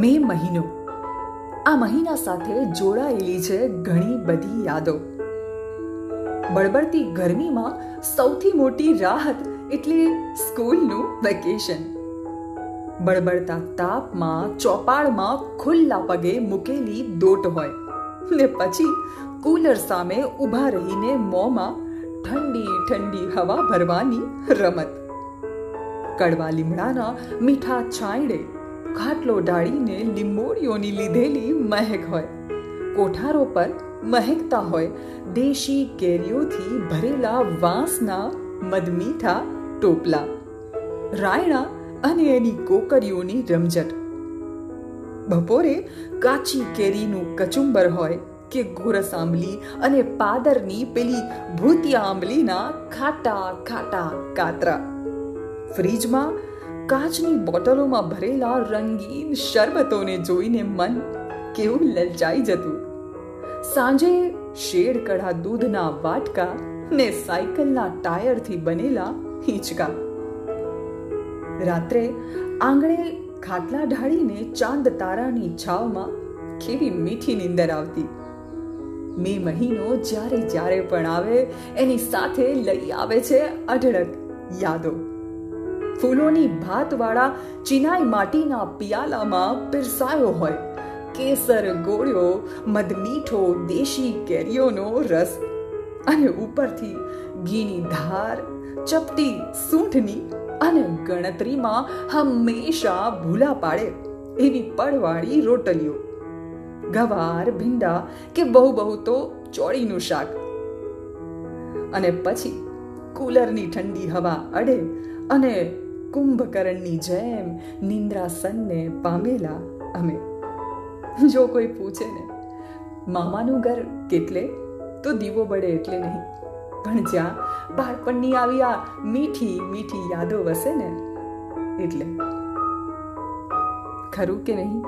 મે મહિનો. આ મહિના સાથે જોડાયેલી છે ઘણી બધી યાદો. બળબડતી ગરમીમાં સૌથી મોટી રાહત એટલે સ્કૂલનું વેકેશન. બળબડતા તાપમાં, ચોપાળમાં ખુલ્લા પગે મૂકેલી દોટ હોય ને પછી કુલર સામે ઊભા રહીને મોંમાં ઠંડી ઠંડી હવા ભરવાની રમત. કડવા લીમડાના મીઠા છાંયડે ખાટલો ડાળીને લીંબોડીઓની લીધેલી મહેક હોય. કોઠારો પર મહેકતા હોય. દેશી કેરીઓથી ભરેલા વાંસના મધમીઠા ટોપલા. રાયણા અને એની કોકરીઓની રમઝટ. બપોરે કાચી કેરીનું કચુંબર હોય કે ગોરસ આંબલી અને પાદરની પેલી ભૂતિયા આંબલીના ખાટા ખાટા કાતરા. ફ્રીજમાં કાચની બોટલોમાં ભરેલા રંગીન શરબતોને જોઈને મન કેવું લલચાઈ જતું. સાંજે શેડ કઢા દૂધના વાટકા ને સાયકલના ટાયરથી બનેલા હિંચકા. રાત્રે આંગણે ખાટલા ઢાળીને ચાંદ તારાની છાવમાં કેવી મીઠી નીંદર આવતી. મે મહિનો જ્યારે જ્યારે પણ આવે, એની સાથે લઈ આવે છે અઢળક યાદો. ફૂલોની ભાતવાળા ચિનાઈ માટીના પિયાલામાં પીરસાયો હોય. કેસર ગોળ્યો, મધમીઠો, દેશી કેરીઓનો રસ. અને ઉપરથી ઘીની ધાર, ચપટી સૂંઠની અને ગણતરીમાં હંમેશા ભૂલા પાડે એવી પડવાળી રોટલીઓ. ગવાર, ભીંડા કે બહુ બહુ તો ચોળીનું શાક. અને પછી કુલરની ઠંડી હવા અડે અને કુંભકર્ણની જેમ નિંદ્રાસનને પામેલા અમે. જો કોઈ પૂછે ને, મામાનું ઘર કેટલે? તો દીવો બળે એટલે નહીં. પણ જ્યાં બાળપણની આવી આ મીઠી મીઠી યાદો વસે ને, એટલે. ખરું કે નહીં?